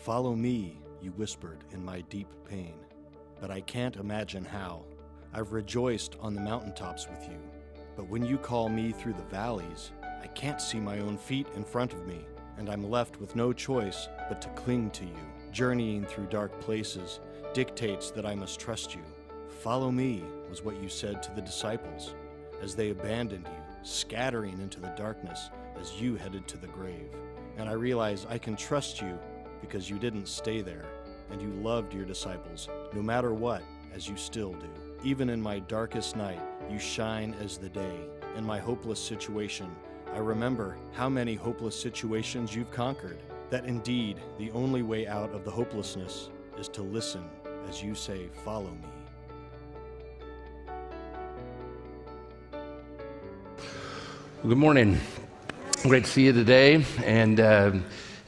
Follow me, you whispered in my deep pain. But I can't imagine how. I've rejoiced on the mountaintops with you. But when you call me through the valleys, I can't see my own feet in front of me, and I'm left with no choice but to cling to you. Journeying through dark places dictates that I must trust you. Follow me, was what you said to the disciples as they abandoned you, scattering into the darkness as you headed to the grave. And I realize I can trust you because you didn't stay there, and you loved your disciples, no matter what, as you still do. Even in my darkest night, you shine as the day. In my hopeless situation, I remember how many hopeless situations you've conquered. That indeed, the only way out of the hopelessness is to listen as you say, Follow me. Good morning. Great to see you today. And uh,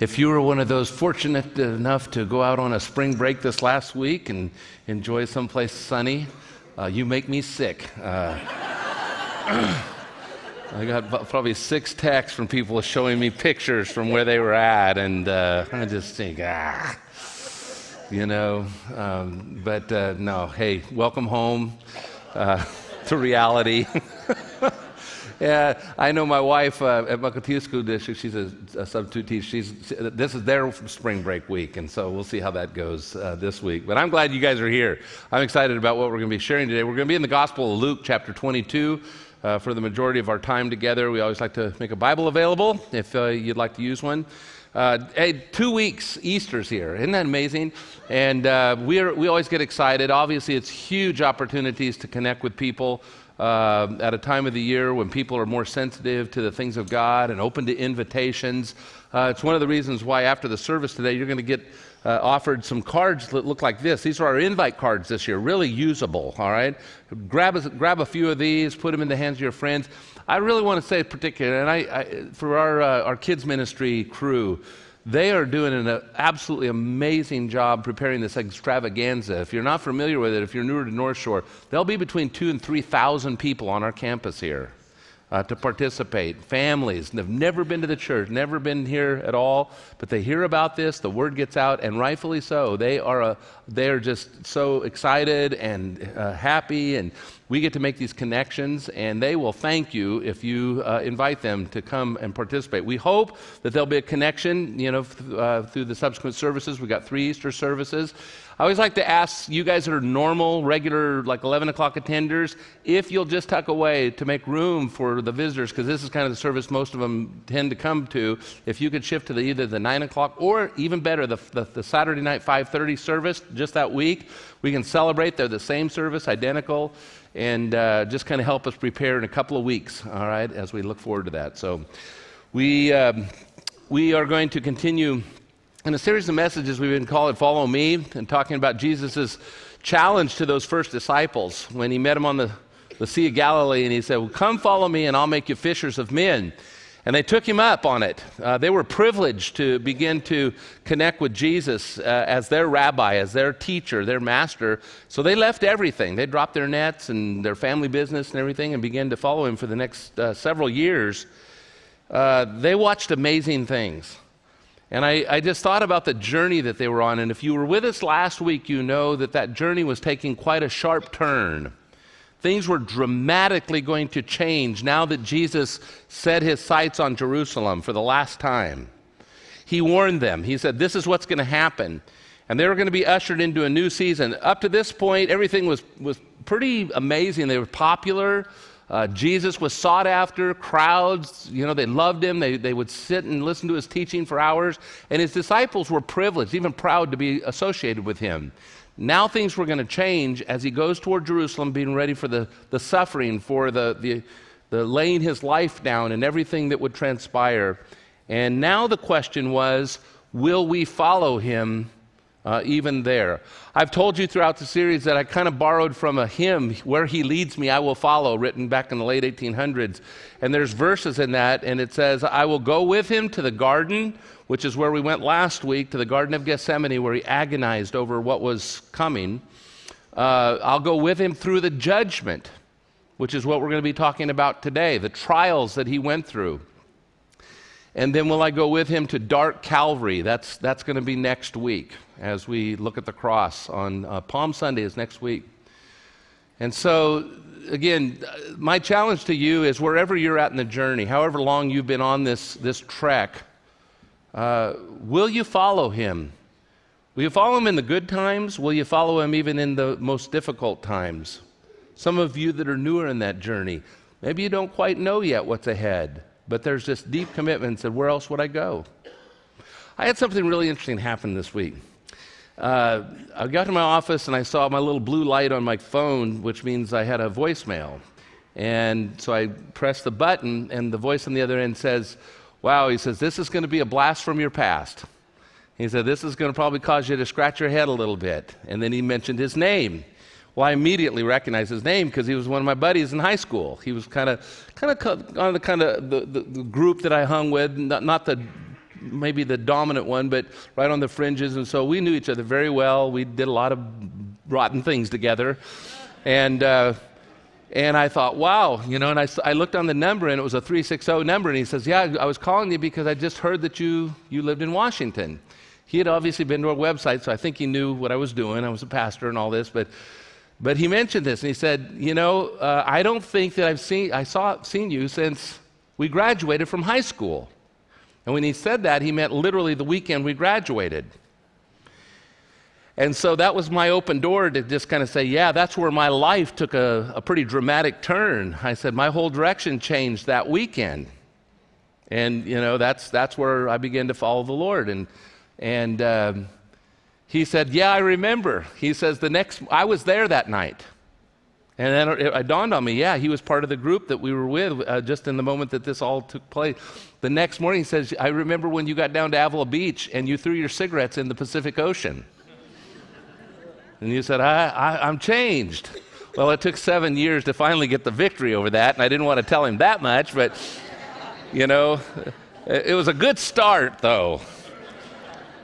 if you were one of those fortunate enough to go out on a spring break this last week and enjoy someplace sunny, uh, you make me sick. Uh, I got probably six texts from people showing me pictures from where they were at, and uh, I just think, ah, you know. Um, but uh, no, hey, welcome home uh, to reality. Yeah, I know my wife uh, at Mukilteo School District. She's a, a, substitute teacher. She's this is their spring break week, and so we'll see how that goes uh, this week. But I'm glad you guys are here. I'm excited about what we're going to be sharing today. We're going to be in the Gospel of Luke, chapter 22. Uh, for the majority of our time together, we always like to make a Bible available if uh, you'd like to use one. Uh, hey, two weeks, Easter's here. Isn't that amazing? And uh, we we always get excited. Obviously, it's huge opportunities to connect with people uh, at a time of the year when people are more sensitive to the things of God and open to invitations. Uh, it's one of the reasons why after the service today, you're going to get uh, offered some cards that look like this. These are our invite cards this year, really usable, all right? Grab a, grab a few of these, put them in the hands of your friends. I really want to say particular, and I, I for our, uh, our kids ministry crew, they are doing an absolutely amazing job preparing this extravaganza. If you're not familiar with it, if you're newer to North Shore, there'll be between two and 3,000 people on our campus here uh, to participate. Families have never been to the church, never been here at all, but they hear about this, the word gets out, and rightfully so. They are, a, they are just so excited and uh, happy, and we get to make these connections, and they will thank you if you uh, invite them to come and participate. We hope that there'll be a connection, you know, th- uh, through the subsequent services. We've got three Easter services. I always like to ask you guys that are normal, regular, like 11 o'clock attenders, if you'll just tuck away to make room for the visitors, because this is kind of the service most of them tend to come to. If you could shift to the, either the 9 o'clock or even better, the, the, the Saturday night 5.30 service just that week, we can celebrate. They're the same service, identical and uh, just kind of help us prepare in a couple of weeks, all right, as we look forward to that. So we, um, we are going to continue in a series of messages we've been calling Follow Me and talking about Jesus' challenge to those first disciples when he met them on the, the Sea of Galilee and he said, well, Come follow me and I'll make you fishers of men. And they took him up on it. Uh, they were privileged to begin to connect with Jesus uh, as their rabbi, as their teacher, their master. So they left everything. They dropped their nets and their family business and everything and began to follow him for the next uh, several years. Uh, they watched amazing things. And I, I just thought about the journey that they were on. And if you were with us last week, you know that that journey was taking quite a sharp turn. Things were dramatically going to change now that Jesus set his sights on Jerusalem for the last time. He warned them. He said, This is what's going to happen. And they were going to be ushered into a new season. Up to this point, everything was, was pretty amazing. They were popular. Uh, Jesus was sought after. Crowds, you know, they loved him. They, they would sit and listen to his teaching for hours. And his disciples were privileged, even proud to be associated with him. Now things were going to change as he goes toward Jerusalem, being ready for the, the suffering, for the, the, the laying his life down and everything that would transpire. And now the question was will we follow him uh, even there? I've told you throughout the series that I kind of borrowed from a hymn, Where He Leads Me, I Will Follow, written back in the late 1800s. And there's verses in that, and it says, I will go with him to the garden which is where we went last week to the Garden of Gethsemane, where he agonized over what was coming. Uh, I'll go with him through the judgment, which is what we're going to be talking about today, the trials that he went through. And then will I go with him to Dark Calvary? That's, that's going to be next week as we look at the cross on uh, Palm Sunday is next week. And so, again, my challenge to you is wherever you're at in the journey, however long you've been on this, this trek, uh, will you follow him? Will you follow him in the good times? Will you follow him even in the most difficult times? Some of you that are newer in that journey, maybe you don't quite know yet what's ahead, but there's this deep commitment and where else would I go? I had something really interesting happen this week. Uh, I got to my office and I saw my little blue light on my phone, which means I had a voicemail. And so I pressed the button, and the voice on the other end says, Wow, he says, this is going to be a blast from your past. He said, This is going to probably cause you to scratch your head a little bit. And then he mentioned his name. Well, I immediately recognized his name because he was one of my buddies in high school. He was kind of, kind of on the kind of the, the, the, group that I hung with, not, not the maybe the dominant one, but right on the fringes. And so we knew each other very well. We did a lot of rotten things together, and. Uh, and I thought, wow, you know, and I, I looked on the number and it was a 360 number. And he says, Yeah, I was calling you because I just heard that you, you lived in Washington. He had obviously been to our website, so I think he knew what I was doing. I was a pastor and all this, but, but he mentioned this and he said, You know, uh, I don't think that I've seen, I saw, seen you since we graduated from high school. And when he said that, he meant literally the weekend we graduated. And so that was my open door to just kind of say, yeah, that's where my life took a, a pretty dramatic turn. I said, my whole direction changed that weekend. And, you know, that's, that's where I began to follow the Lord. And, and um, he said, yeah, I remember. He says, the next, I was there that night. And then it, it dawned on me, yeah, he was part of the group that we were with uh, just in the moment that this all took place. The next morning, he says, I remember when you got down to Avila Beach and you threw your cigarettes in the Pacific Ocean. And you said, I, I, I'm changed. Well, it took seven years to finally get the victory over that, and I didn't want to tell him that much, but, you know, it was a good start, though.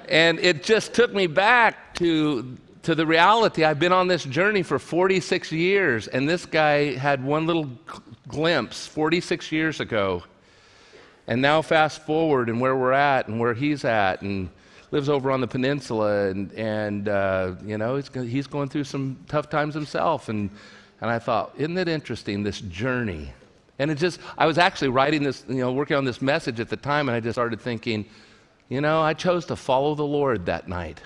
And it just took me back to, to the reality. I've been on this journey for 46 years, and this guy had one little glimpse 46 years ago. And now, fast forward, and where we're at, and where he's at, and lives over on the peninsula, and, and uh, you know, he's, he's going through some tough times himself. And, and I thought, isn't it interesting, this journey? And it just, I was actually writing this, you know, working on this message at the time, and I just started thinking, you know, I chose to follow the Lord that night.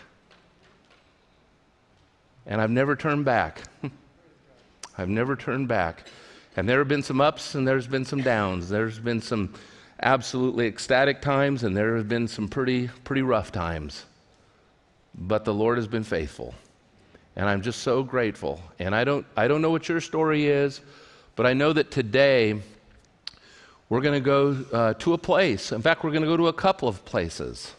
And I've never turned back. I've never turned back. And there have been some ups and there's been some downs. There's been some absolutely ecstatic times, and there have been some pretty, pretty rough times. But the Lord has been faithful. And I'm just so grateful. And I don't, I don't know what your story is, but I know that today we're going to go uh, to a place. In fact, we're going to go to a couple of places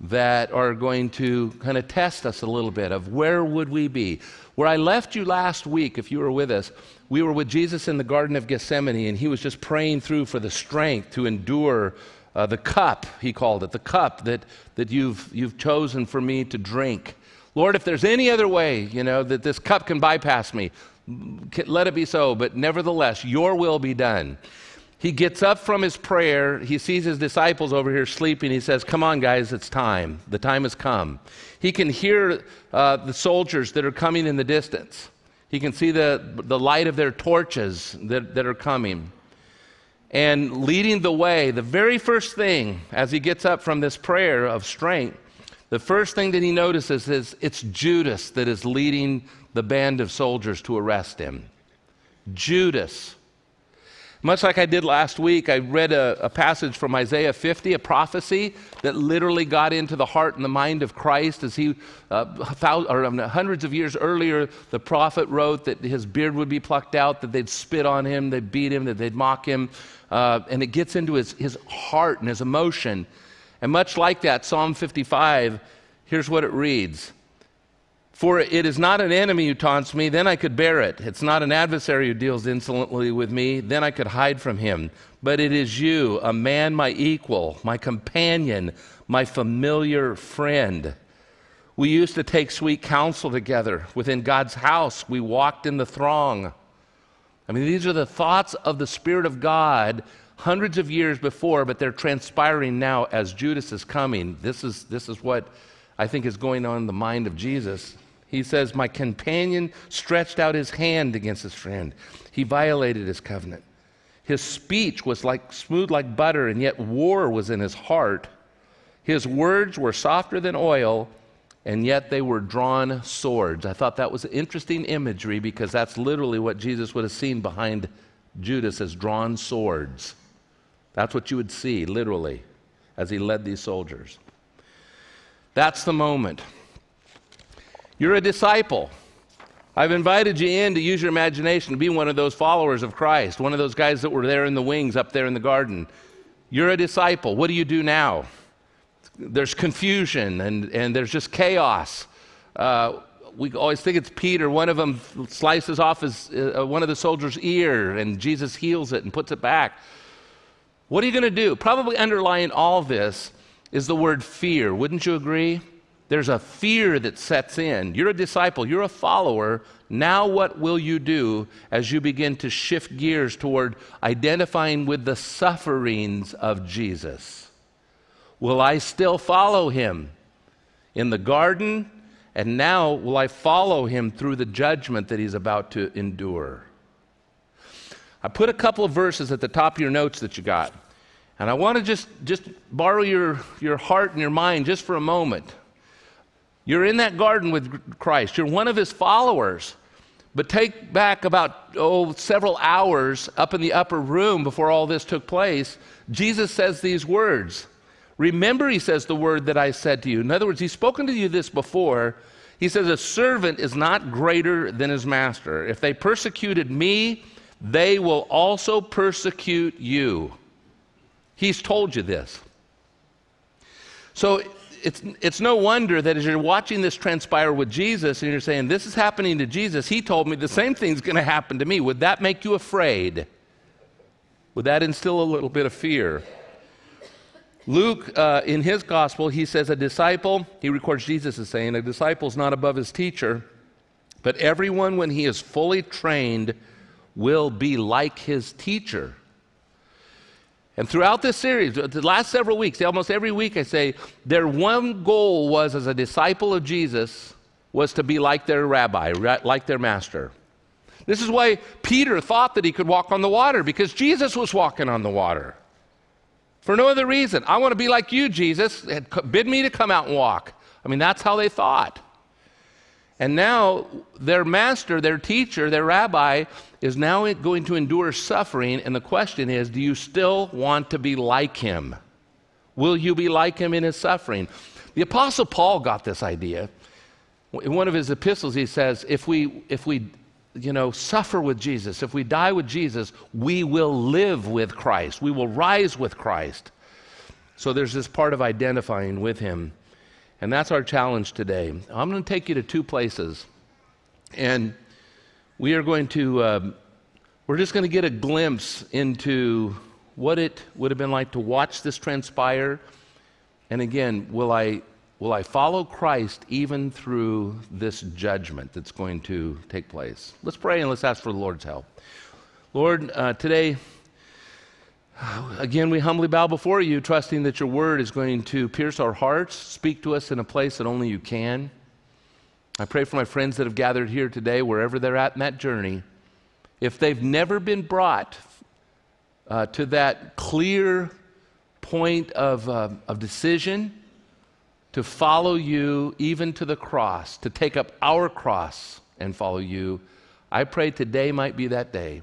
that are going to kind of test us a little bit of where would we be. Where I left you last week, if you were with us, we were with Jesus in the Garden of Gethsemane, and he was just praying through for the strength to endure uh, the cup, he called it, the cup that, that you've, you've chosen for me to drink. Lord, if there's any other way, you know, that this cup can bypass me, let it be so, but nevertheless, your will be done. He gets up from his prayer. He sees his disciples over here sleeping. He says, Come on, guys, it's time. The time has come. He can hear uh, the soldiers that are coming in the distance. He can see the, the light of their torches that, that are coming. And leading the way, the very first thing as he gets up from this prayer of strength, the first thing that he notices is it's Judas that is leading the band of soldiers to arrest him. Judas. Much like I did last week, I read a, a, passage from Isaiah 50, a prophecy that literally got into the heart and the mind of Christ as he, uh, thousand, or, um, hundreds of years earlier, the prophet wrote that his beard would be plucked out, that they'd spit on him, they'd beat him, that they'd mock him. Uh, and it gets into his, his heart and his emotion. And much like that, Psalm 55, here's what it reads for it is not an enemy who taunts me, then I could bear it. It's not an adversary who deals insolently with me, then I could hide from him. But it is you, a man my equal, my companion, my familiar friend. We used to take sweet counsel together. Within God's house, we walked in the throng. I mean, these are the thoughts of the Spirit of God hundreds of years before, but they're transpiring now as Judas is coming. This is, this is what I think is going on in the mind of Jesus. He says, My companion stretched out his hand against his friend. He violated his covenant. His speech was like smooth like butter, and yet war was in his heart. His words were softer than oil, and yet they were drawn swords. I thought that was interesting imagery because that's literally what Jesus would have seen behind Judas as drawn swords. That's what you would see, literally, as he led these soldiers. That's the moment. You're a disciple. I've invited you in to use your imagination to be one of those followers of Christ, one of those guys that were there in the wings up there in the garden. You're a disciple. What do you do now? There's confusion and, and there's just chaos. Uh, we always think it's Peter. One of them slices off his, uh, one of the soldiers' ear, and Jesus heals it and puts it back. What are you going to do? Probably underlying all this is the word fear. Wouldn't you agree? There's a fear that sets in. You're a disciple, you're a follower. Now, what will you do as you begin to shift gears toward identifying with the sufferings of Jesus? Will I still follow him in the garden? And now, will I follow him through the judgment that he's about to endure? I put a couple of verses at the top of your notes that you got. And I want to just, just borrow your, your heart and your mind just for a moment. You're in that garden with Christ, you're one of his followers. But take back about, oh, several hours up in the upper room before all this took place. Jesus says these words. Remember, he says, the word that I said to you. In other words, he's spoken to you this before. He says, A servant is not greater than his master. If they persecuted me, they will also persecute you. He's told you this. So it's, it's no wonder that as you're watching this transpire with Jesus and you're saying, This is happening to Jesus, he told me the same thing's going to happen to me. Would that make you afraid? Would that instill a little bit of fear? Luke, uh, in his gospel, he says, A disciple, he records Jesus as saying, A disciple is not above his teacher, but everyone, when he is fully trained, will be like his teacher. And throughout this series, the last several weeks, almost every week, I say their one goal was as a disciple of Jesus was to be like their rabbi, like their master. This is why Peter thought that he could walk on the water because Jesus was walking on the water. For no other reason. I want to be like you, Jesus. Bid me to come out and walk. I mean, that's how they thought. And now their master, their teacher, their rabbi is now going to endure suffering. And the question is do you still want to be like him? Will you be like him in his suffering? The Apostle Paul got this idea. In one of his epistles, he says, if we, if we you know, suffer with Jesus, if we die with Jesus, we will live with Christ. We will rise with Christ. So there's this part of identifying with him. And that's our challenge today. I'm going to take you to two places. And we are going to, uh, we're just going to get a glimpse into what it would have been like to watch this transpire. And again, will I, will I follow Christ even through this judgment that's going to take place? Let's pray and let's ask for the Lord's help. Lord, uh, today, Again, we humbly bow before you, trusting that your word is going to pierce our hearts, speak to us in a place that only you can. I pray for my friends that have gathered here today, wherever they're at in that journey. If they've never been brought uh, to that clear point of, uh, of decision to follow you even to the cross, to take up our cross and follow you, I pray today might be that day.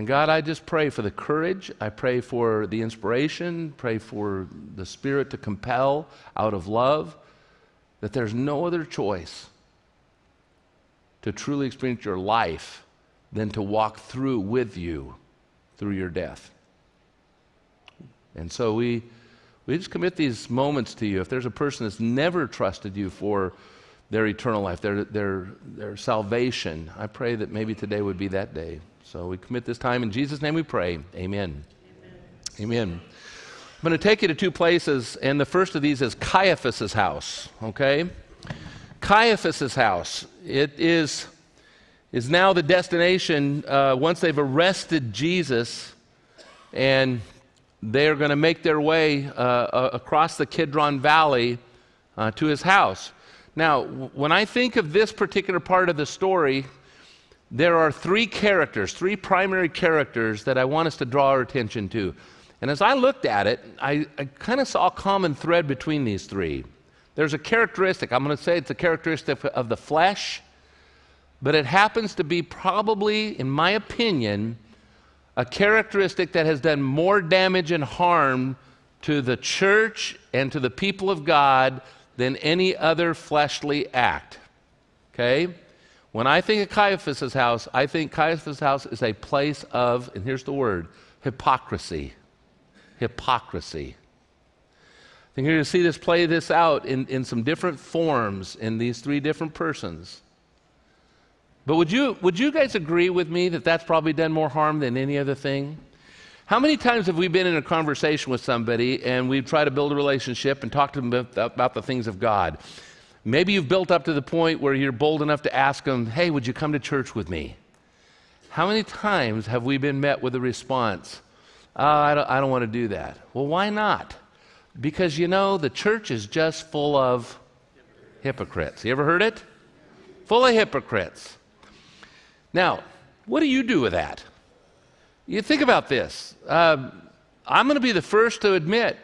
And God, I just pray for the courage. I pray for the inspiration. Pray for the spirit to compel out of love that there's no other choice to truly experience your life than to walk through with you through your death. And so we, we just commit these moments to you. If there's a person that's never trusted you for their eternal life, their, their, their salvation, I pray that maybe today would be that day. So we commit this time in Jesus' name we pray. Amen. Amen. Amen. I'm going to take you to two places, and the first of these is Caiaphas's house, okay? Caiaphas's house. It is, is now the destination uh, once they've arrested Jesus. and they're going to make their way uh, across the Kidron Valley uh, to his house. Now, when I think of this particular part of the story, there are three characters, three primary characters that I want us to draw our attention to. And as I looked at it, I, I kind of saw a common thread between these three. There's a characteristic, I'm going to say it's a characteristic of the flesh, but it happens to be probably, in my opinion, a characteristic that has done more damage and harm to the church and to the people of God than any other fleshly act. Okay? When I think of Caiaphas' house, I think Caiaphas' house is a place of, and here's the word, hypocrisy. Hypocrisy. I think you're going to see this play this out in, in some different forms in these three different persons. But would you, would you guys agree with me that that's probably done more harm than any other thing? How many times have we been in a conversation with somebody and we try to build a relationship and talk to them about the things of God? Maybe you've built up to the point where you're bold enough to ask them, hey, would you come to church with me? How many times have we been met with a response, oh, I, don't, I don't want to do that? Well, why not? Because you know, the church is just full of hypocrites. You ever heard it? Full of hypocrites. Now, what do you do with that? You think about this. Uh, I'm going to be the first to admit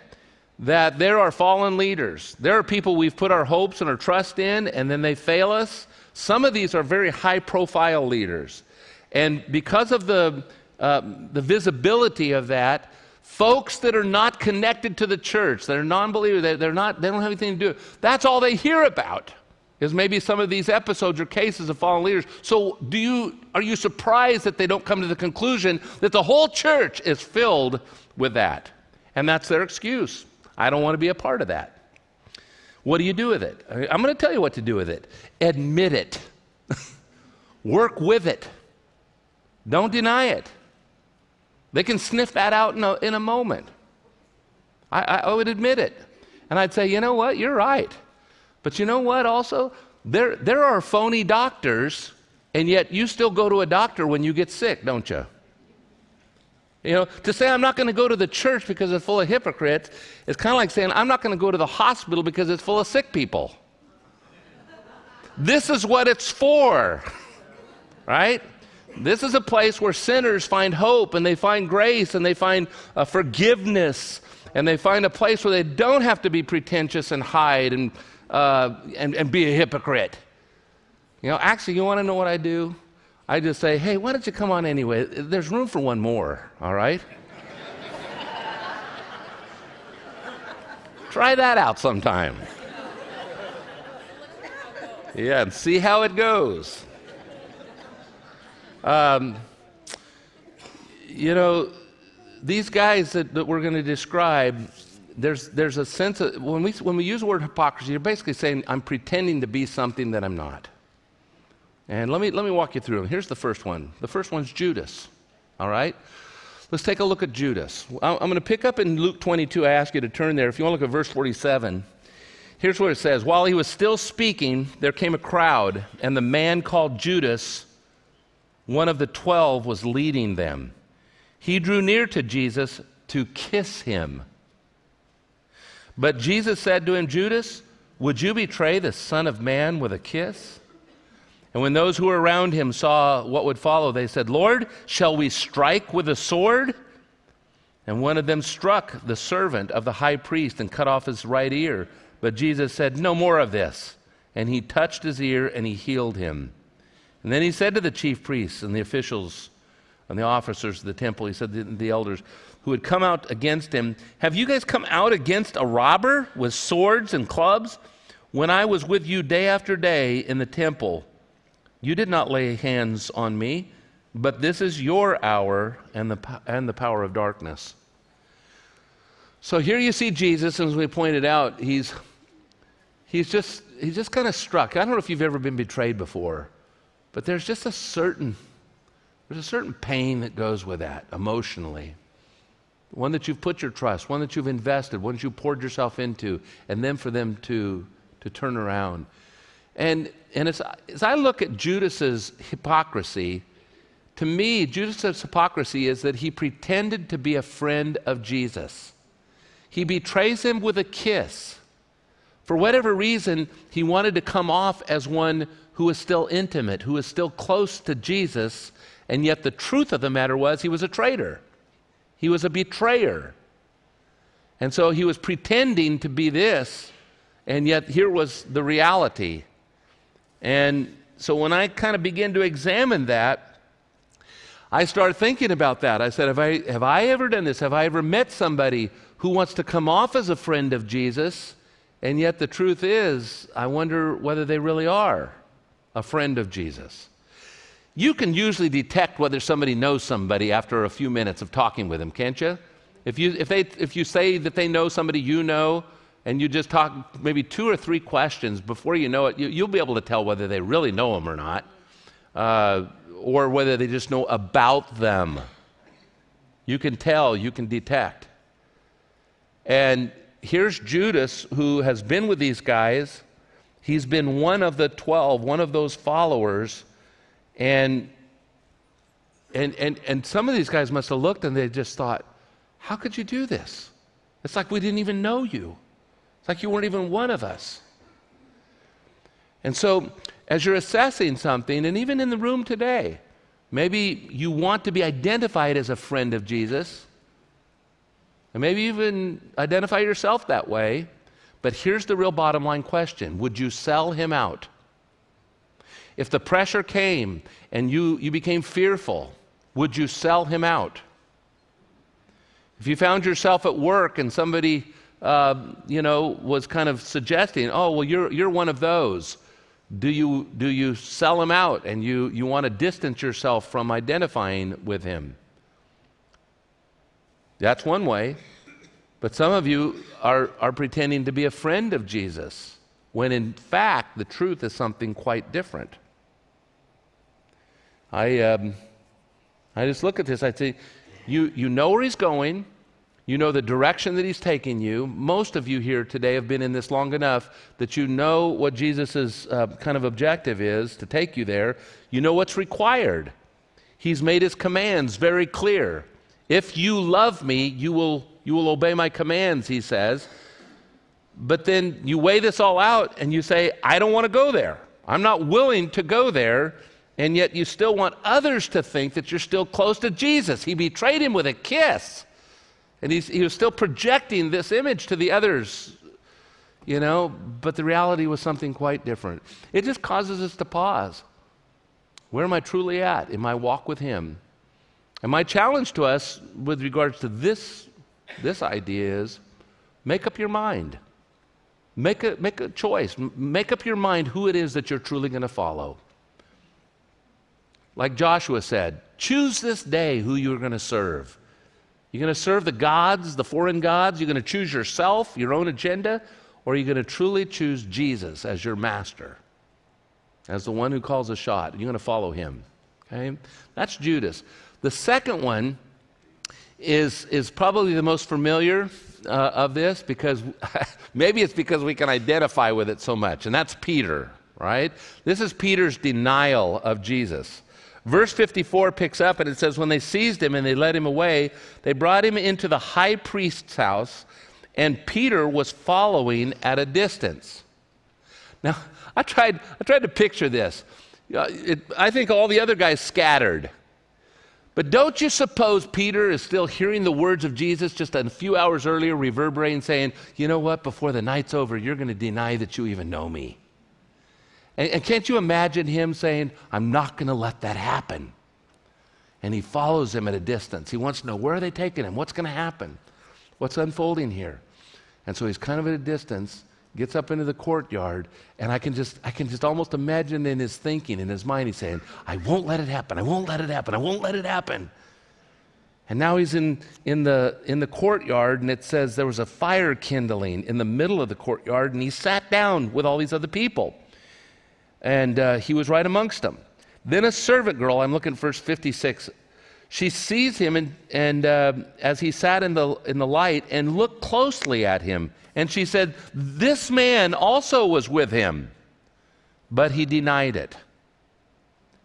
that there are fallen leaders. There are people we've put our hopes and our trust in, and then they fail us. Some of these are very high profile leaders. And because of the, uh, the visibility of that, folks that are not connected to the church, that are non believers, they, they're not, they don't have anything to do, that's all they hear about is maybe some of these episodes or cases of fallen leaders. So, do you, are you surprised that they don't come to the conclusion that the whole church is filled with that? And that's their excuse. I don't want to be a part of that. What do you do with it? I'm going to tell you what to do with it. Admit it, work with it, don't deny it. They can sniff that out in a, in a moment. I, I would admit it. And I'd say, you know what? You're right. But you know what, also? There, there are phony doctors, and yet you still go to a doctor when you get sick, don't you? You know, to say I'm not going to go to the church because it's full of hypocrites is kind of like saying I'm not going to go to the hospital because it's full of sick people. This is what it's for, right? This is a place where sinners find hope and they find grace and they find uh, forgiveness and they find a place where they don't have to be pretentious and hide and uh, and, and be a hypocrite. You know, actually, you want to know what I do? I just say, hey, why don't you come on anyway? There's room for one more, all right? Try that out sometime. Yeah, and see how it goes. Um, you know, these guys that, that we're going to describe, there's, there's a sense of, when we, when we use the word hypocrisy, you're basically saying, I'm pretending to be something that I'm not. And let me, let me walk you through them. Here's the first one. The first one's Judas. All right? Let's take a look at Judas. I'm going to pick up in Luke 22. I ask you to turn there. If you want to look at verse 47, here's what it says While he was still speaking, there came a crowd, and the man called Judas, one of the twelve, was leading them. He drew near to Jesus to kiss him. But Jesus said to him, Judas, would you betray the Son of Man with a kiss? And when those who were around him saw what would follow, they said, Lord, shall we strike with a sword? And one of them struck the servant of the high priest and cut off his right ear. But Jesus said, No more of this. And he touched his ear and he healed him. And then he said to the chief priests and the officials and the officers of the temple, he said to the elders, who had come out against him, Have you guys come out against a robber with swords and clubs? When I was with you day after day in the temple, you did not lay hands on me, but this is your hour and the, and the power of darkness. So here you see Jesus, and as we pointed out, he's, he's just, he's just kind of struck. I don't know if you've ever been betrayed before, but there's just a certain, there's a certain pain that goes with that emotionally one that you've put your trust, one that you've invested, one that you poured yourself into, and then for them to, to turn around. And, and as, as I look at Judas's hypocrisy, To me, Judas' hypocrisy is that he pretended to be a friend of Jesus. He betrays him with a kiss. For whatever reason, he wanted to come off as one who was still intimate, who was still close to Jesus, and yet the truth of the matter was he was a traitor. He was a betrayer. And so he was pretending to be this, and yet here was the reality. And so when I kind of began to examine that, I started thinking about that. I said, have I, have I ever done this? Have I ever met somebody who wants to come off as a friend of Jesus, and yet the truth is, I wonder whether they really are a friend of Jesus? You can usually detect whether somebody knows somebody after a few minutes of talking with them, can't you? If you, if they, if you say that they know somebody you know, and you just talk maybe two or three questions before you know it, you, will be able to tell whether they really know them or not, uh, or whether they just know about them. You can tell, you can detect. And here's Judas, who has been with these guys. He's been one of the 12, one of those followers. And, and, and, and some of these guys must have looked and they just thought, how could you do this? It's like we didn't even know you. It's like you weren't even one of us. And so, as you're assessing something, and even in the room today, maybe you want to be identified as a friend of Jesus, and maybe even identify yourself that way. But here's the real bottom line question Would you sell him out? If the pressure came and you, you became fearful, would you sell him out? If you found yourself at work and somebody, uh, you know, was kind of suggesting, oh, well, you're, you're one of those, do you, do you sell him out and you, you want to distance yourself from identifying with him? That's one way. But some of you are, are pretending to be a friend of Jesus, when in fact, the truth is something quite different. I, um, I just look at this, I say, you, you know where he's going. You know the direction that he's taking you. Most of you here today have been in this long enough that you know what Jesus' uh, kind of objective is to take you there. You know what's required. He's made his commands very clear. If you love me, you will, you will obey my commands, he says. But then you weigh this all out and you say, I don't want to go there. I'm not willing to go there and yet you still want others to think that you're still close to Jesus. He betrayed him with a kiss. And he was still projecting this image to the others, you know, but the reality was something quite different. It just causes us to pause. Where am I truly at in my walk with him? And my challenge to us with regards to this, this idea is make up your mind. Make a, make a choice. Make up your mind who it is that you're truly going to follow. Like Joshua said, choose this day who you're going to serve. You're going to serve the gods, the foreign gods? You're going to choose yourself, your own agenda? Or are you going to truly choose Jesus as your master, as the one who calls a shot? You're going to follow him. Okay? That's Judas. The second one is, is probably the most familiar uh, of this because maybe it's because we can identify with it so much, and that's Peter, right? This is Peter's denial of Jesus. Verse 54 picks up and it says, When they seized him and they led him away, they brought him into the high priest's house, and Peter was following at a distance. Now, I tried, I tried to picture this. Uh, it, I think all the other guys scattered. But don't you suppose Peter is still hearing the words of Jesus just a few hours earlier, reverberating, saying, You know what? Before the night's over, you're going to deny that you even know me. And, and can't you imagine him saying, I'm not going to let that happen? And he follows him at a distance. He wants to know where are they taking him? What's going to happen? What's unfolding here? And so he's kind of at a distance, gets up into the courtyard, and I can just I can just almost imagine in his thinking, in his mind, he's saying, I won't let it happen, I won't let it happen, I won't let it happen. And now he's in, in, the, in the courtyard, and it says there was a fire kindling in the middle of the courtyard, and he sat down with all these other people and uh, he was right amongst them. Then a servant girl, I'm looking at verse 56, she sees him and, and uh, as he sat in the, in the light and looked closely at him. And she said, This man also was with him. But he denied it,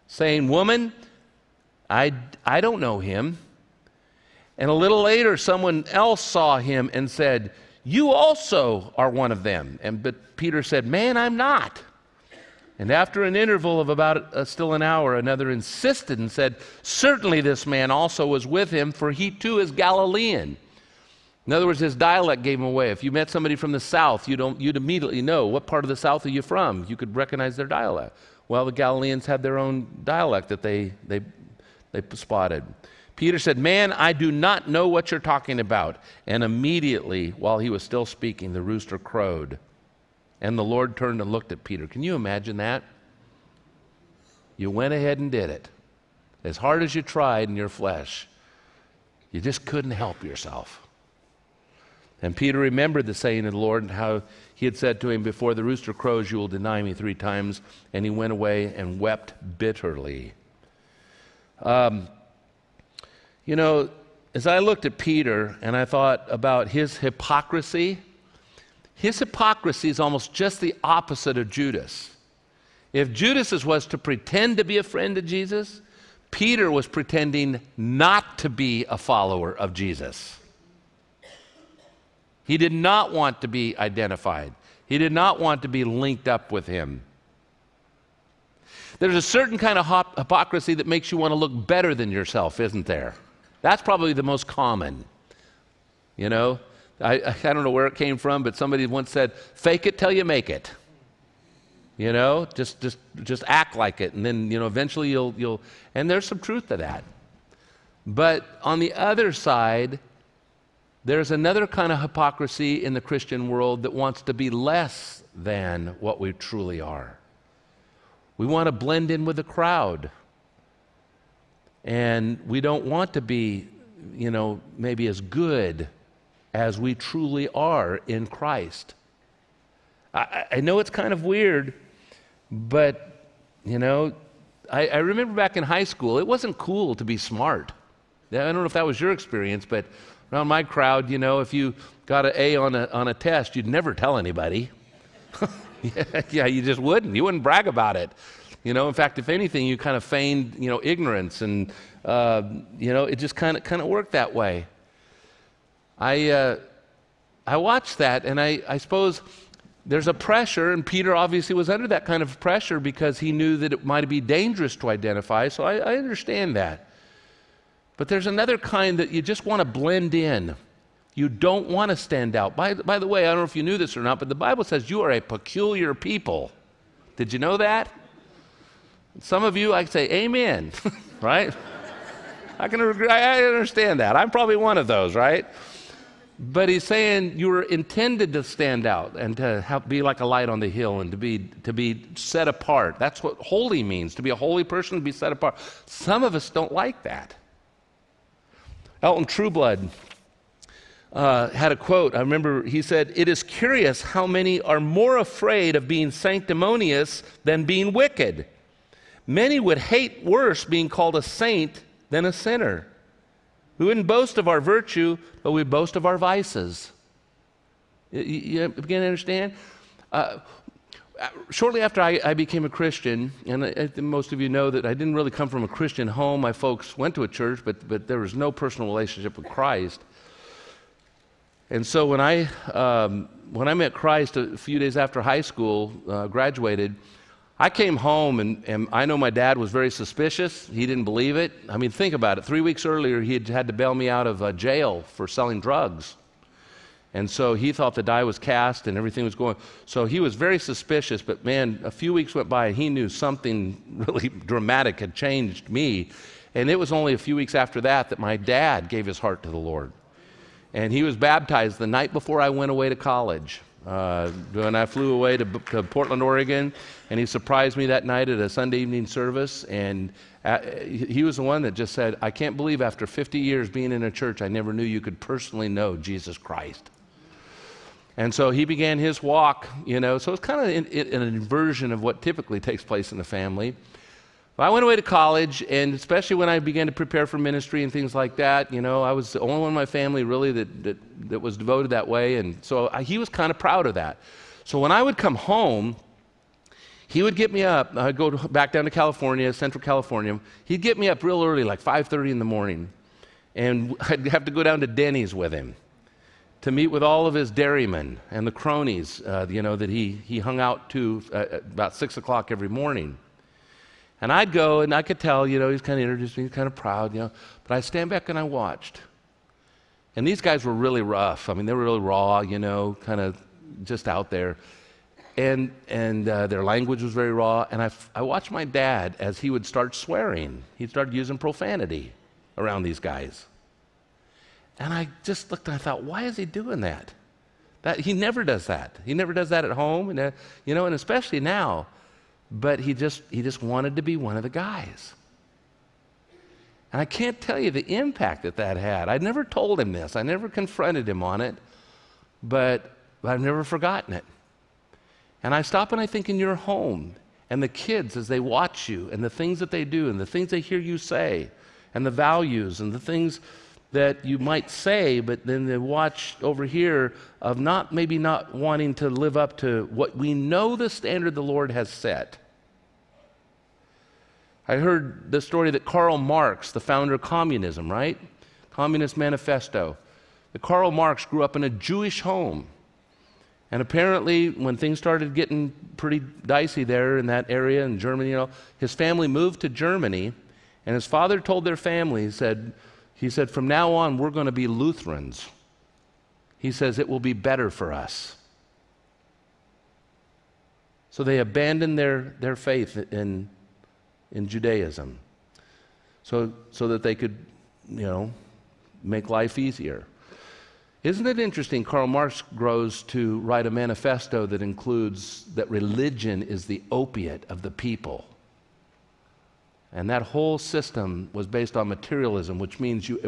saying, Woman, I, I don't know him. And a little later, someone else saw him and said, You also are one of them. And but Peter said, Man, I'm not. And after an interval of about uh, still an hour, another insisted and said, Certainly this man also was with him, for he too is Galilean. In other words, his dialect gave him away. If you met somebody from the South, you'd, you'd immediately know what part of the South are you from. You could recognize their dialect. Well, the Galileans had their own dialect that they, they, they spotted. Peter said, Man, I do not know what you're talking about. And immediately, while he was still speaking, the rooster crowed. And the Lord turned and looked at Peter. Can you imagine that? You went ahead and did it. As hard as you tried in your flesh, you just couldn't help yourself. And Peter remembered the saying of the Lord and how he had said to him, Before the rooster crows, you will deny me three times. And he went away and wept bitterly. Um, you know, as I looked at Peter and I thought about his hypocrisy, his hypocrisy is almost just the opposite of Judas. If Judas was to pretend to be a friend of Jesus, Peter was pretending not to be a follower of Jesus. He did not want to be identified. He did not want to be linked up with him. There's a certain kind of hypocrisy that makes you want to look better than yourself, isn't there? That's probably the most common. You know, I, I don't know where it came from, but somebody once said, fake it till you make it. You know, just, just, just act like it, and then, you know, eventually you'll, you'll, and there's some truth to that. But on the other side, there's another kind of hypocrisy in the Christian world that wants to be less than what we truly are. We want to blend in with the crowd. And we don't want to be, you know, maybe as good as we truly are in Christ. I, I know it's kind of weird, but, you know, I, I remember back in high school, it wasn't cool to be smart. I don't know if that was your experience, but around my crowd, you know, if you got an A on a, on a test, you'd never tell anybody. yeah, you just wouldn't. You wouldn't brag about it. You know, in fact, if anything, you kind of feigned, you know, ignorance, and uh, you know, it just kind of kind of worked that way. I uh, I watched that, and I, I suppose there's a pressure, and Peter obviously was under that kind of pressure because he knew that it might be dangerous to identify. So I, I understand that. But there's another kind that you just want to blend in. You don't want to stand out. By, by the way, I don't know if you knew this or not, but the Bible says you are a peculiar people. Did you know that? Some of you, I could say, Amen, right? I can I understand that. I'm probably one of those, right? But he's saying you were intended to stand out and to be like a light on the hill and to be, to be set apart. That's what holy means to be a holy person, to be set apart. Some of us don't like that. Elton Trueblood uh, had a quote. I remember he said, It is curious how many are more afraid of being sanctimonious than being wicked. Many would hate worse being called a saint than a sinner. We wouldn't boast of our virtue, but we boast of our vices. You, you begin to understand? Uh, shortly after I, I, became a Christian, and I, most of you know that I didn't really come from a Christian home. My folks went to a church, but, but there was no personal relationship with Christ. And so when I, um, when I met Christ a few days after high school, uh, graduated, I came home and, and, I know my dad was very suspicious. He didn't believe it. I mean, think about it. Three weeks earlier, he had had to bail me out of uh, jail for selling drugs. And so he thought the die was cast and everything was going. So he was very suspicious, but man, a few weeks went by and he knew something really dramatic had changed me. And it was only a few weeks after that that my dad gave his heart to the Lord. And he was baptized the night before I went away to college. Uh, when I flew away to, to, Portland, Oregon, and he surprised me that night at a Sunday evening service. And at, uh, he was the one that just said, I can't believe after 50 years being in a church, I never knew you could personally know Jesus Christ. And so he began his walk, you know. So it's kind of an inversion of what typically takes place in the family. I went away to college, and especially when I began to prepare for ministry and things like that, you know, I was the only one in my family really that, that, that was devoted that way. And so I, he was kind of proud of that. So when I would come home, He would get me up. I'd go back down to California, Central California. He'd get me up real early, like 5:30 in the morning, and I'd have to go down to Denny's with him to meet with all of his dairymen and the cronies, uh, you know, that he, he hung out to uh, about 6 o'clock every morning. And I'd go, and I could tell, you know, he's kind of introduced me, he's kind of proud, you know. But I stand back and I watched. And these guys were really rough. I mean, they were really raw, you know, kind of just out there. And, and uh, their language was very raw. And I, I watched my dad as he would start swearing. He'd start using profanity around these guys. And I just looked and I thought, why is he doing that? that he never does that. He never does that at home, and, uh, you know, and especially now. But he just, he just wanted to be one of the guys. And I can't tell you the impact that that had. I never told him this, I never confronted him on it, but I've never forgotten it. And I stop and I think in your home and the kids as they watch you and the things that they do and the things they hear you say and the values and the things that you might say, but then the watch over here of not maybe not wanting to live up to what we know the standard the Lord has set. I heard the story that Karl Marx, the founder of communism, right? Communist Manifesto. That Karl Marx grew up in a Jewish home. And apparently, when things started getting pretty dicey there in that area in Germany, you know, his family moved to Germany, and his father told their family, he said, he said, From now on, we're going to be Lutherans. He says, It will be better for us. So they abandoned their, their faith in in Judaism so, so that they could, you know, make life easier. Isn't it interesting? Karl Marx grows to write a manifesto that includes that religion is the opiate of the people. And that whole system was based on materialism, which means you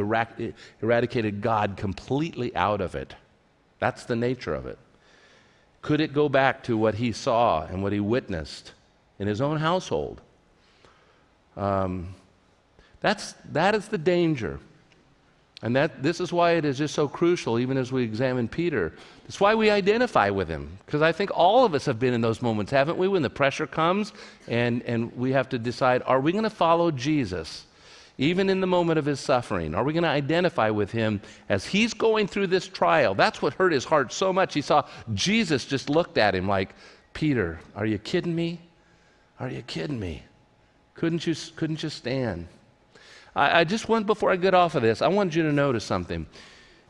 eradicated God completely out of it. That's the nature of it. Could it go back to what he saw and what he witnessed in his own household? Um, that's, that is the danger. And that, this is why it is just so crucial, even as we examine Peter. It's why we identify with him. Because I think all of us have been in those moments, haven't we, when the pressure comes and, and we have to decide are we going to follow Jesus, even in the moment of his suffering? Are we going to identify with him as he's going through this trial? That's what hurt his heart so much. He saw Jesus just looked at him like, Peter, are you kidding me? Are you kidding me? Couldn't you, couldn't you stand? I, I just want, before I get off of this, I want you to notice something.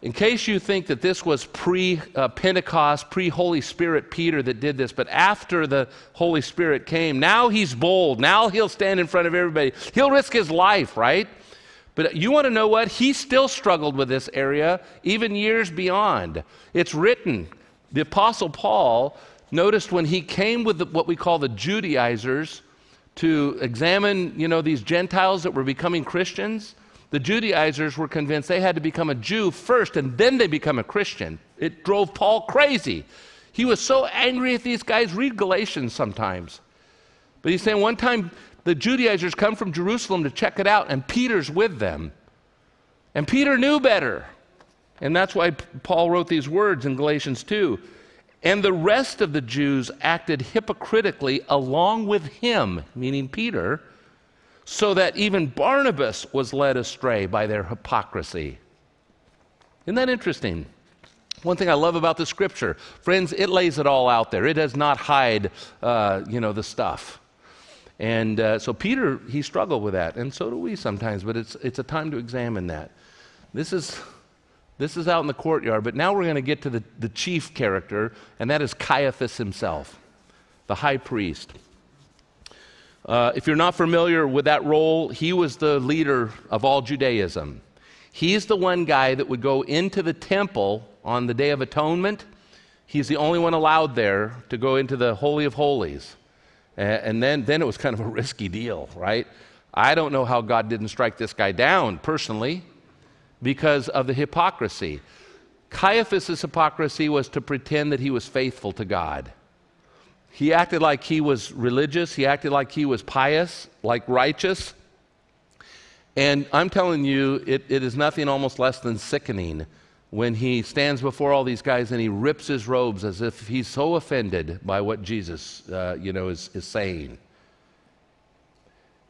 In case you think that this was pre uh, Pentecost, pre Holy Spirit Peter that did this, but after the Holy Spirit came, now he's bold. Now he'll stand in front of everybody. He'll risk his life, right? But you want to know what? He still struggled with this area, even years beyond. It's written. The Apostle Paul noticed when he came with the, what we call the Judaizers, to examine, you know, these Gentiles that were becoming Christians, the Judaizers were convinced they had to become a Jew first and then they become a Christian. It drove Paul crazy. He was so angry at these guys. Read Galatians sometimes. But he's saying one time the Judaizers come from Jerusalem to check it out, and Peter's with them. And Peter knew better. And that's why Paul wrote these words in Galatians 2. And the rest of the Jews acted hypocritically along with him, meaning Peter, so that even Barnabas was led astray by their hypocrisy. Isn't that interesting? One thing I love about the scripture, friends, it lays it all out there. It does not hide, uh, you know, the stuff. And uh, so Peter, he struggled with that, and so do we sometimes. But it's it's a time to examine that. This is this is out in the courtyard, but now we're going to get to the, the chief character, and that is Caiaphas himself, the high priest. Uh, if you're not familiar with that role, he was the leader of all Judaism. He's the one guy that would go into the temple on the Day of Atonement. He's the only one allowed there to go into the Holy of Holies. And then, then it was kind of a risky deal, right? I don't know how God didn't strike this guy down personally because of the hypocrisy. Caiaphas' hypocrisy was to pretend that he was faithful to God. He acted like he was religious, he acted like he was pious, like righteous. And I'm telling you, it, it is nothing almost less than sickening when he stands before all these guys and he rips his robes as if he's so offended by what Jesus, uh, you know, is, is saying.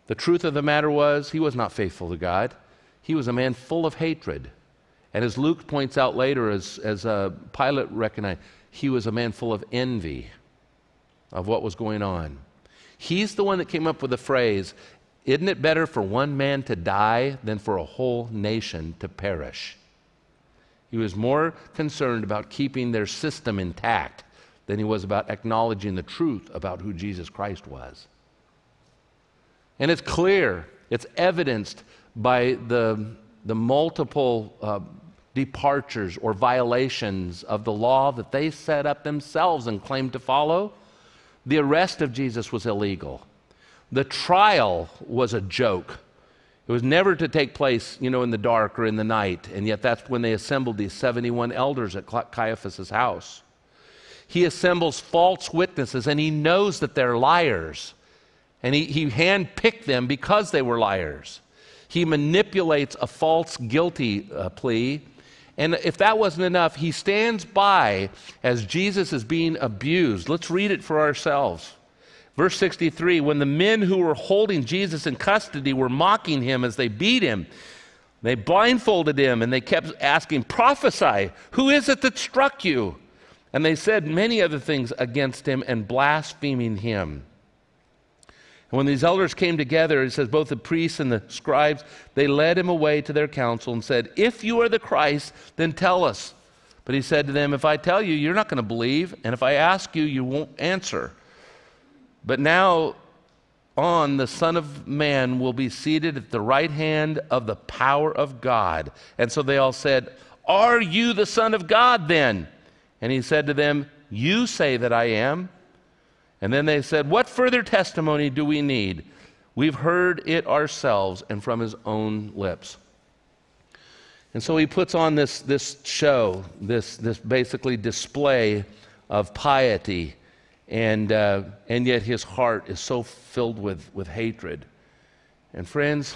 The truth of the matter was, he was not faithful to God. He was a man full of hatred. And as Luke points out later, as, as uh, Pilate recognized, he was a man full of envy of what was going on. He's the one that came up with the phrase, Isn't it better for one man to die than for a whole nation to perish? He was more concerned about keeping their system intact than he was about acknowledging the truth about who Jesus Christ was. And it's clear, it's evidenced by the, the multiple uh, departures or violations of the law that they set up themselves and claimed to follow. The arrest of Jesus was illegal. The trial was a joke. It was never to take place, you know, in the dark or in the night, and yet that's when they assembled these 71 elders at Caiaphas' house. He assembles false witnesses, and he knows that they're liars. And he, he handpicked them because they were liars. He manipulates a false guilty uh, plea. And if that wasn't enough, he stands by as Jesus is being abused. Let's read it for ourselves. Verse 63 When the men who were holding Jesus in custody were mocking him as they beat him, they blindfolded him and they kept asking, Prophesy, who is it that struck you? And they said many other things against him and blaspheming him. And when these elders came together, it says both the priests and the scribes, they led him away to their council and said, If you are the Christ, then tell us. But he said to them, If I tell you, you're not going to believe, and if I ask you, you won't answer. But now on, the Son of Man will be seated at the right hand of the power of God. And so they all said, Are you the Son of God then? And he said to them, You say that I am. And then they said, What further testimony do we need? We've heard it ourselves and from his own lips. And so he puts on this, this show, this, this basically display of piety, and, uh, and yet his heart is so filled with, with hatred. And friends,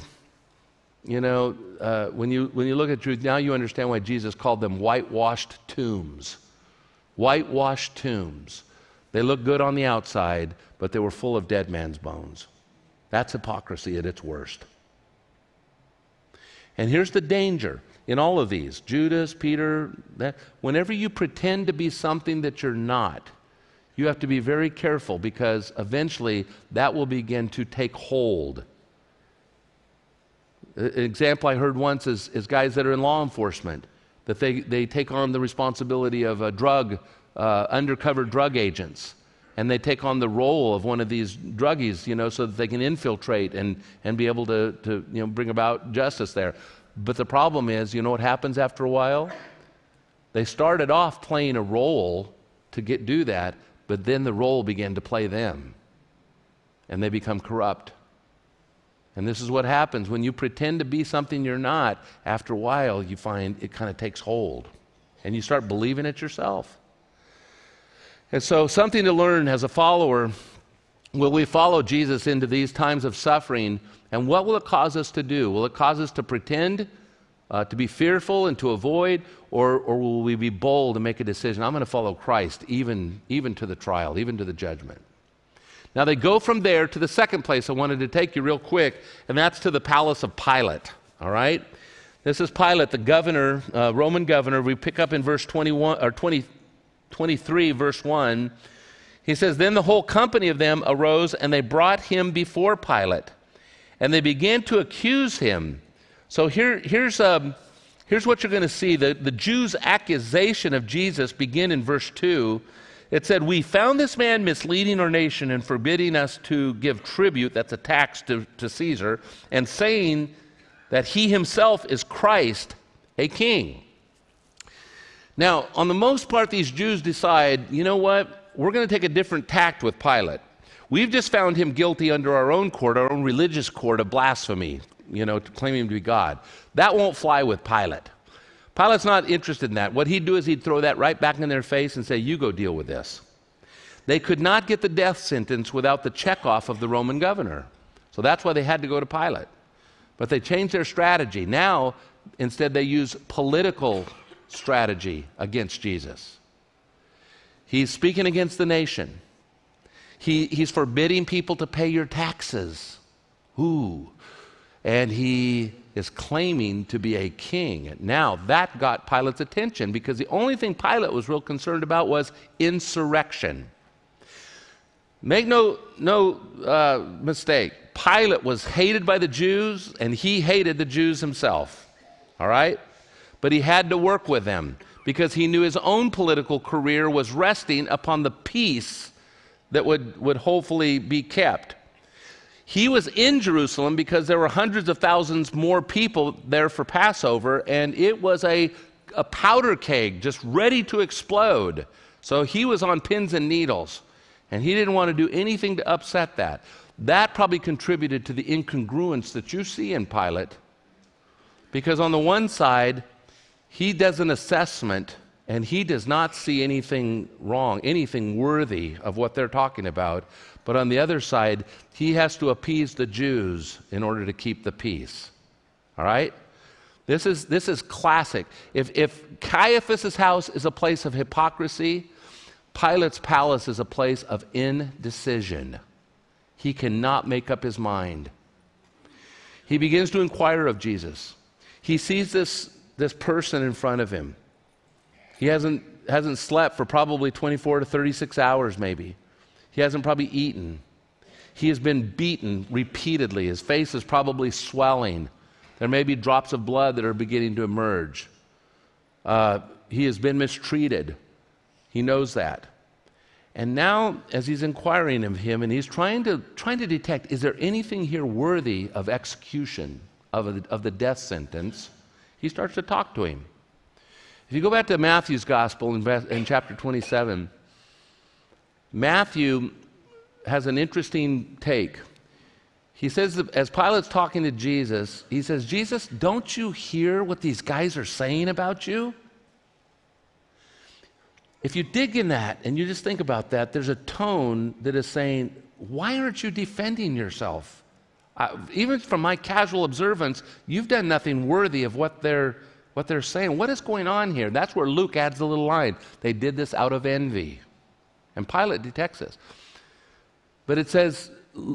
you know, uh, when, you, when you look at truth, now you understand why Jesus called them whitewashed tombs. Whitewashed tombs. They looked good on the outside, but they were full of dead man's bones. That's hypocrisy at its worst. And here's the danger in all of these Judas, Peter, that, whenever you pretend to be something that you're not, you have to be very careful because eventually that will begin to take hold. An example I heard once is, is guys that are in law enforcement, that they, they take on the responsibility of a drug uh, undercover drug agents. And they take on the role of one of these druggies, you know, so that they can infiltrate and, and be able to, to you know, bring about justice there. But the problem is, you know what happens after a while? They started off playing a role to get, do that, but then the role began to play them. And they become corrupt. And this is what happens when you pretend to be something you're not. After a while, you find it kind of takes hold. And you start believing it yourself. And so, something to learn as a follower will we follow Jesus into these times of suffering? And what will it cause us to do? Will it cause us to pretend, uh, to be fearful, and to avoid? Or, or will we be bold and make a decision? I'm going to follow Christ, even, even to the trial, even to the judgment. Now, they go from there to the second place I wanted to take you real quick, and that's to the palace of Pilate. All right? This is Pilate, the governor, uh, Roman governor. We pick up in verse 21 or 20, 23, verse 1, he says, Then the whole company of them arose and they brought him before Pilate. And they began to accuse him. So here, here's, um, here's what you're going to see. The, the Jews' accusation of Jesus begin in verse 2. It said, We found this man misleading our nation and forbidding us to give tribute, that's a tax to, to Caesar, and saying that he himself is Christ, a king. Now, on the most part, these Jews decide, you know what? We're going to take a different tact with Pilate. We've just found him guilty under our own court, our own religious court of blasphemy, you know, claiming him to be God. That won't fly with Pilate. Pilate's not interested in that. What he'd do is he'd throw that right back in their face and say, You go deal with this. They could not get the death sentence without the checkoff of the Roman governor. So that's why they had to go to Pilate. But they changed their strategy. Now, instead, they use political strategy against Jesus. He's speaking against the nation. He, he's forbidding people to pay your taxes. Ooh. And he is claiming to be a king. Now, that got Pilate's attention because the only thing Pilate was real concerned about was insurrection. Make no, no uh, mistake, Pilate was hated by the Jews and he hated the Jews himself. All right? But he had to work with them because he knew his own political career was resting upon the peace that would, would hopefully be kept. He was in Jerusalem because there were hundreds of thousands more people there for Passover, and it was a, a powder keg just ready to explode. So he was on pins and needles, and he didn't want to do anything to upset that. That probably contributed to the incongruence that you see in Pilate, because on the one side, he does an assessment and he does not see anything wrong, anything worthy of what they're talking about. But on the other side, he has to appease the Jews in order to keep the peace. All right? This is, this is classic. If, if Caiaphas' house is a place of hypocrisy, Pilate's palace is a place of indecision. He cannot make up his mind. He begins to inquire of Jesus. He sees this, this person in front of him. He hasn't, hasn't slept for probably 24 to 36 hours, maybe. He hasn't probably eaten. He has been beaten repeatedly. His face is probably swelling. There may be drops of blood that are beginning to emerge. Uh, he has been mistreated. He knows that. And now, as he's inquiring of him and he's trying to, trying to detect, is there anything here worthy of execution, of, a, of the death sentence, he starts to talk to him. If you go back to Matthew's gospel in, in chapter 27, Matthew has an interesting take. He says, as Pilate's talking to Jesus, he says, Jesus, don't you hear what these guys are saying about you? If you dig in that and you just think about that, there's a tone that is saying, why aren't you defending yourself? Uh, even from my casual observance, you've done nothing worthy of what they're what they're saying. What is going on here? That's where Luke adds the little line. They did this out of envy. And Pilate detects this. But it says,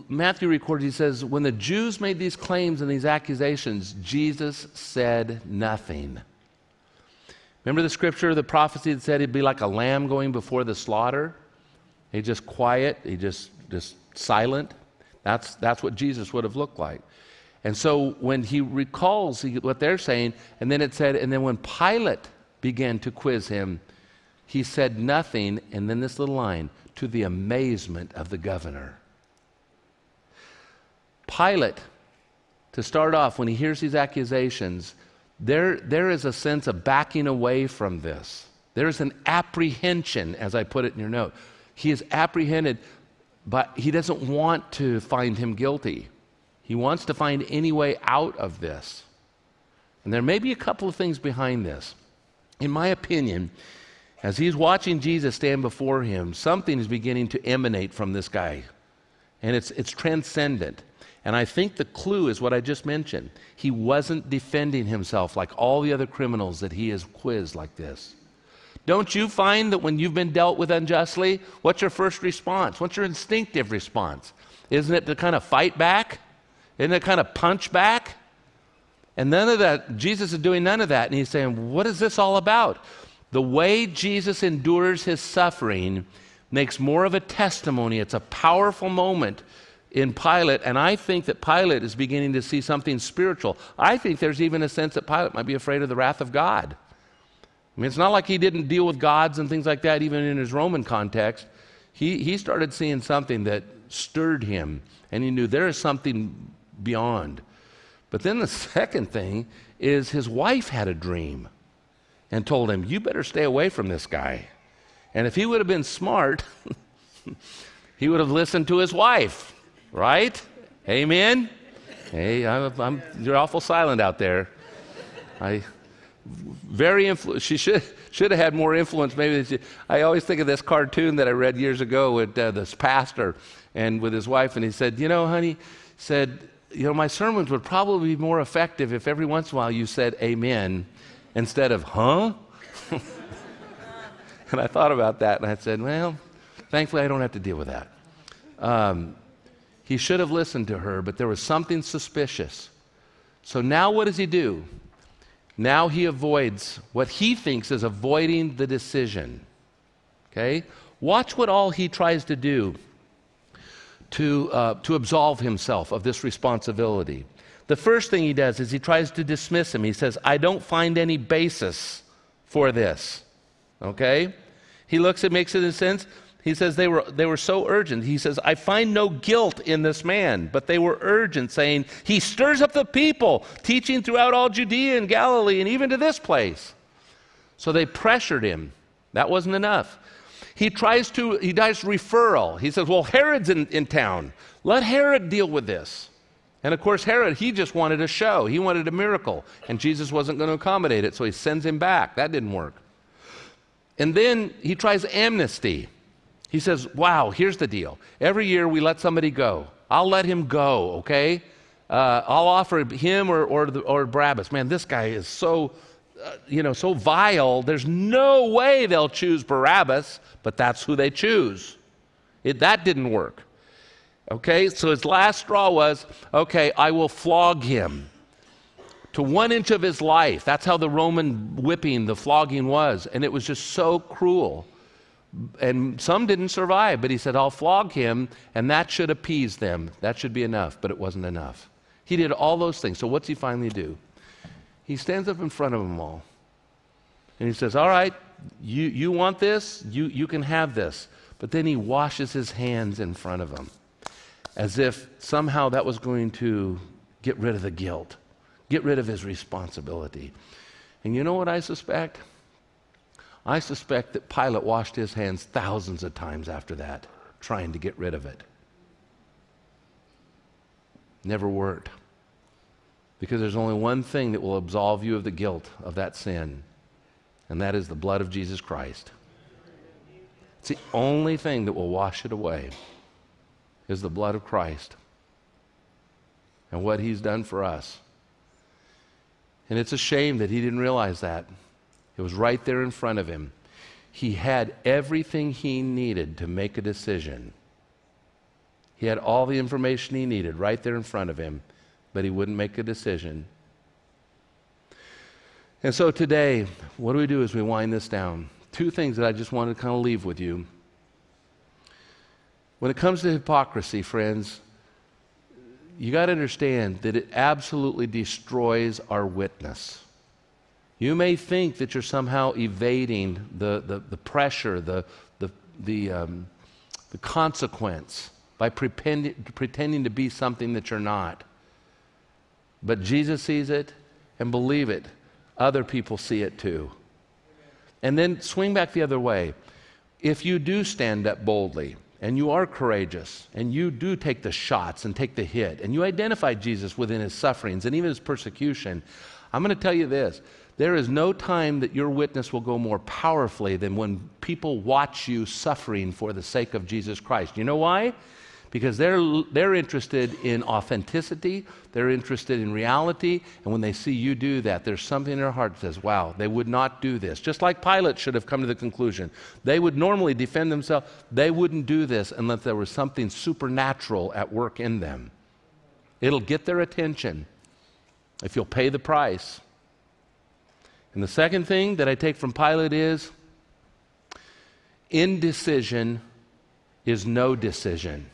Matthew records, he says, when the Jews made these claims and these accusations, Jesus said nothing. Remember the scripture, the prophecy that said he'd be like a lamb going before the slaughter? He just quiet, he just just silent. That's that's what Jesus would have looked like. And so when he recalls what they're saying, and then it said, and then when Pilate began to quiz him, he said nothing, and then this little line, to the amazement of the governor. Pilate, to start off, when he hears these accusations, there, there is a sense of backing away from this. There's an apprehension, as I put it in your note. He is apprehended, but he doesn't want to find him guilty. He wants to find any way out of this. And there may be a couple of things behind this. In my opinion, as he's watching Jesus stand before him, something is beginning to emanate from this guy. And it's, it's transcendent. And I think the clue is what I just mentioned. He wasn't defending himself like all the other criminals that he has quizzed like this. Don't you find that when you've been dealt with unjustly, what's your first response? What's your instinctive response? Isn't it to kind of fight back? Isn't it kind of punch back? And none of that, Jesus is doing none of that. And he's saying, What is this all about? The way Jesus endures his suffering makes more of a testimony. It's a powerful moment in Pilate, and I think that Pilate is beginning to see something spiritual. I think there's even a sense that Pilate might be afraid of the wrath of God. I mean, it's not like he didn't deal with gods and things like that, even in his Roman context. He, he started seeing something that stirred him, and he knew there is something beyond. But then the second thing is his wife had a dream and told him, You better stay away from this guy. And if he would have been smart, he would have listened to his wife, right? Amen? Hey, I'm, I'm, you're awful silent out there. I, very influ- she should, should have had more influence maybe she, i always think of this cartoon that i read years ago with uh, this pastor and with his wife and he said you know honey said you know, my sermons would probably be more effective if every once in a while you said amen instead of, huh? and I thought about that and I said, well, thankfully I don't have to deal with that. Um, he should have listened to her, but there was something suspicious. So now what does he do? Now he avoids what he thinks is avoiding the decision. Okay? Watch what all he tries to do to, uh, to absolve himself of this responsibility. The first thing he does is he tries to dismiss him. He says, I don't find any basis for this. Okay? He looks, it makes it in sense. He says they were, they were so urgent. He says, I find no guilt in this man, but they were urgent, saying, He stirs up the people, teaching throughout all Judea and Galilee and even to this place. So they pressured him. That wasn't enough. He tries to, he does referral. He says, Well, Herod's in, in town. Let Herod deal with this. And of course, Herod, he just wanted a show. He wanted a miracle. And Jesus wasn't going to accommodate it, so he sends him back. That didn't work. And then he tries amnesty. He says, Wow, here's the deal. Every year we let somebody go. I'll let him go, okay? Uh, I'll offer him or, or, the, or Barabbas. Man, this guy is so, uh, you know, so vile. There's no way they'll choose Barabbas, but that's who they choose. It, that didn't work. Okay, so his last straw was okay, I will flog him to one inch of his life. That's how the Roman whipping, the flogging was. And it was just so cruel and some didn't survive, but he said, I'll flog him, and that should appease them. That should be enough, but it wasn't enough. He did all those things. So what's he finally do? He stands up in front of them all. And he says, All right, you, you want this? You, you can have this. But then he washes his hands in front of them as if somehow that was going to get rid of the guilt, get rid of his responsibility. And you know what I suspect? I suspect that Pilate washed his hands thousands of times after that, trying to get rid of it. Never worked. Because there's only one thing that will absolve you of the guilt of that sin, and that is the blood of Jesus Christ. It's the only thing that will wash it away is the blood of Christ and what he's done for us. And it's a shame that he didn't realize that. It was right there in front of him. He had everything he needed to make a decision. He had all the information he needed right there in front of him, but he wouldn't make a decision. And so today, what do we do as we wind this down? Two things that I just want to kind of leave with you. When it comes to hypocrisy, friends, you got to understand that it absolutely destroys our witness. You may think that you're somehow evading the, the, the pressure, the, the, the, um, the consequence by pretending, pretending to be something that you're not. But Jesus sees it, and believe it, other people see it too. And then swing back the other way. If you do stand up boldly, and you are courageous, and you do take the shots and take the hit, and you identify Jesus within his sufferings and even his persecution, I'm going to tell you this there is no time that your witness will go more powerfully than when people watch you suffering for the sake of Jesus Christ. You know why? Because they're, they're interested in authenticity, they're interested in reality, and when they see you do that, there's something in their heart that says, wow, they would not do this. Just like Pilate should have come to the conclusion. They would normally defend themselves, they wouldn't do this unless there was something supernatural at work in them. It'll get their attention if you'll pay the price. And the second thing that I take from Pilate is indecision is no decision.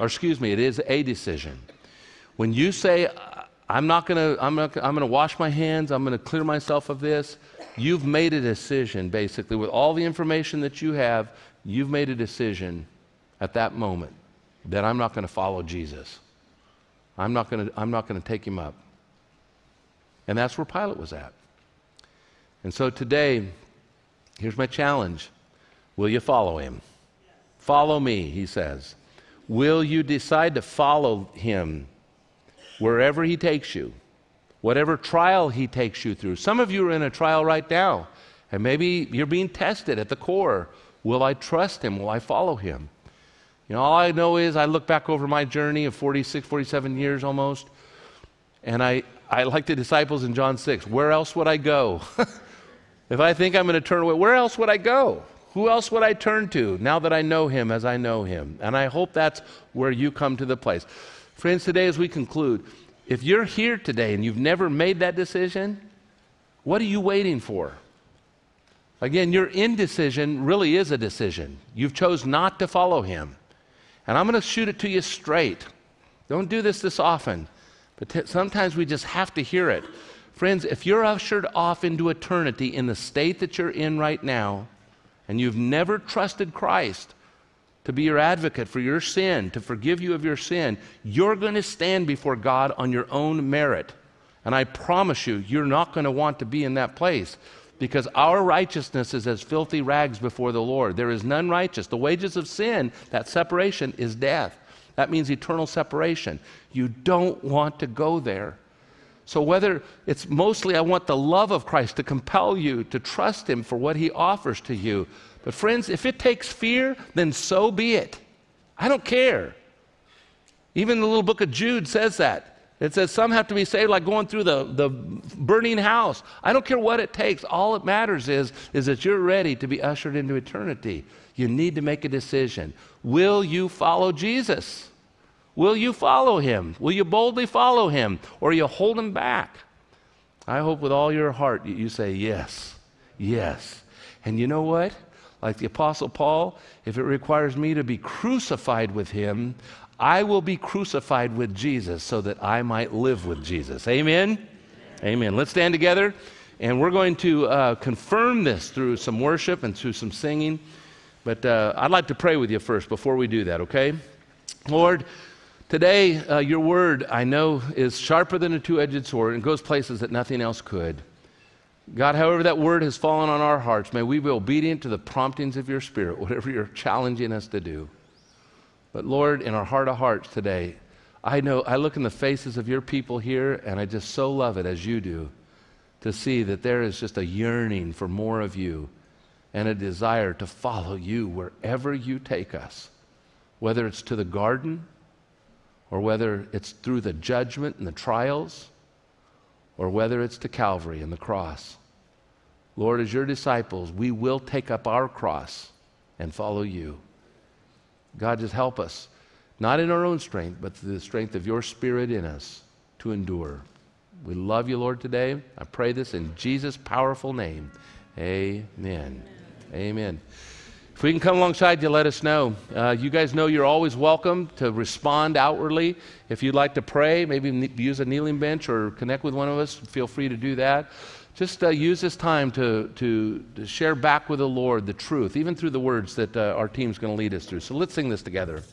Or excuse me, it is a decision. When you say, I'm not going to I'm, I'm going to wash my hands, I'm going to clear myself of this, you've made a decision basically with all the information that you have, you've made a decision at that moment that I'm not going to follow Jesus. I'm not going to I'm not going to take him up. And that's where Pilate was at. And so today, here's my challenge Will you follow him? Follow me, he says. Will you decide to follow him wherever he takes you? Whatever trial he takes you through. Some of you are in a trial right now, and maybe you're being tested at the core. Will I trust him? Will I follow him? You know, all I know is I look back over my journey of 46, 47 years almost, and I, I like the disciples in John 6. Where else would I go? if I think I'm going to turn away, where else would I go? Who else would I turn to now that I know him as I know him? And I hope that's where you come to the place. Friends, today as we conclude, if you're here today and you've never made that decision, what are you waiting for? Again, your indecision really is a decision. You've chose not to follow him. And I'm going to shoot it to you straight. Don't do this this often, but t- sometimes we just have to hear it. Friends, if you're ushered off into eternity in the state that you're in right now, and you've never trusted Christ to be your advocate for your sin, to forgive you of your sin, you're going to stand before God on your own merit. And I promise you, you're not going to want to be in that place because our righteousness is as filthy rags before the Lord. There is none righteous. The wages of sin, that separation, is death. That means eternal separation. You don't want to go there. So, whether it's mostly I want the love of Christ to compel you to trust Him for what He offers to you. But, friends, if it takes fear, then so be it. I don't care. Even the little book of Jude says that. It says some have to be saved like going through the, the burning house. I don't care what it takes. All it matters is, is that you're ready to be ushered into eternity. You need to make a decision. Will you follow Jesus? Will you follow him? Will you boldly follow him? Or you hold him back? I hope with all your heart you say yes, yes. And you know what? Like the Apostle Paul, if it requires me to be crucified with him, I will be crucified with Jesus so that I might live with Jesus. Amen? Amen. Let's stand together and we're going to uh, confirm this through some worship and through some singing. But uh, I'd like to pray with you first before we do that, okay? Lord, today uh, your word I know is sharper than a two edged sword and goes places that nothing else could. God, however that word has fallen on our hearts, may we be obedient to the promptings of your spirit, whatever you're challenging us to do. But Lord, in our heart of hearts today, I know I look in the faces of your people here, and I just so love it as you do to see that there is just a yearning for more of you and a desire to follow you wherever you take us, whether it's to the garden or whether it's through the judgment and the trials or whether it's to Calvary and the cross. Lord, as your disciples, we will take up our cross and follow you. God, just help us, not in our own strength, but through the strength of your Spirit in us to endure. We love you, Lord, today. I pray this in Jesus' powerful name. Amen. Amen. Amen. If we can come alongside you, let us know. Uh, you guys know you're always welcome to respond outwardly. If you'd like to pray, maybe use a kneeling bench or connect with one of us, feel free to do that just uh, use this time to, to, to, share back with the Lord the truth, even through the words that uh, our team's going to lead us through. So let's sing this together.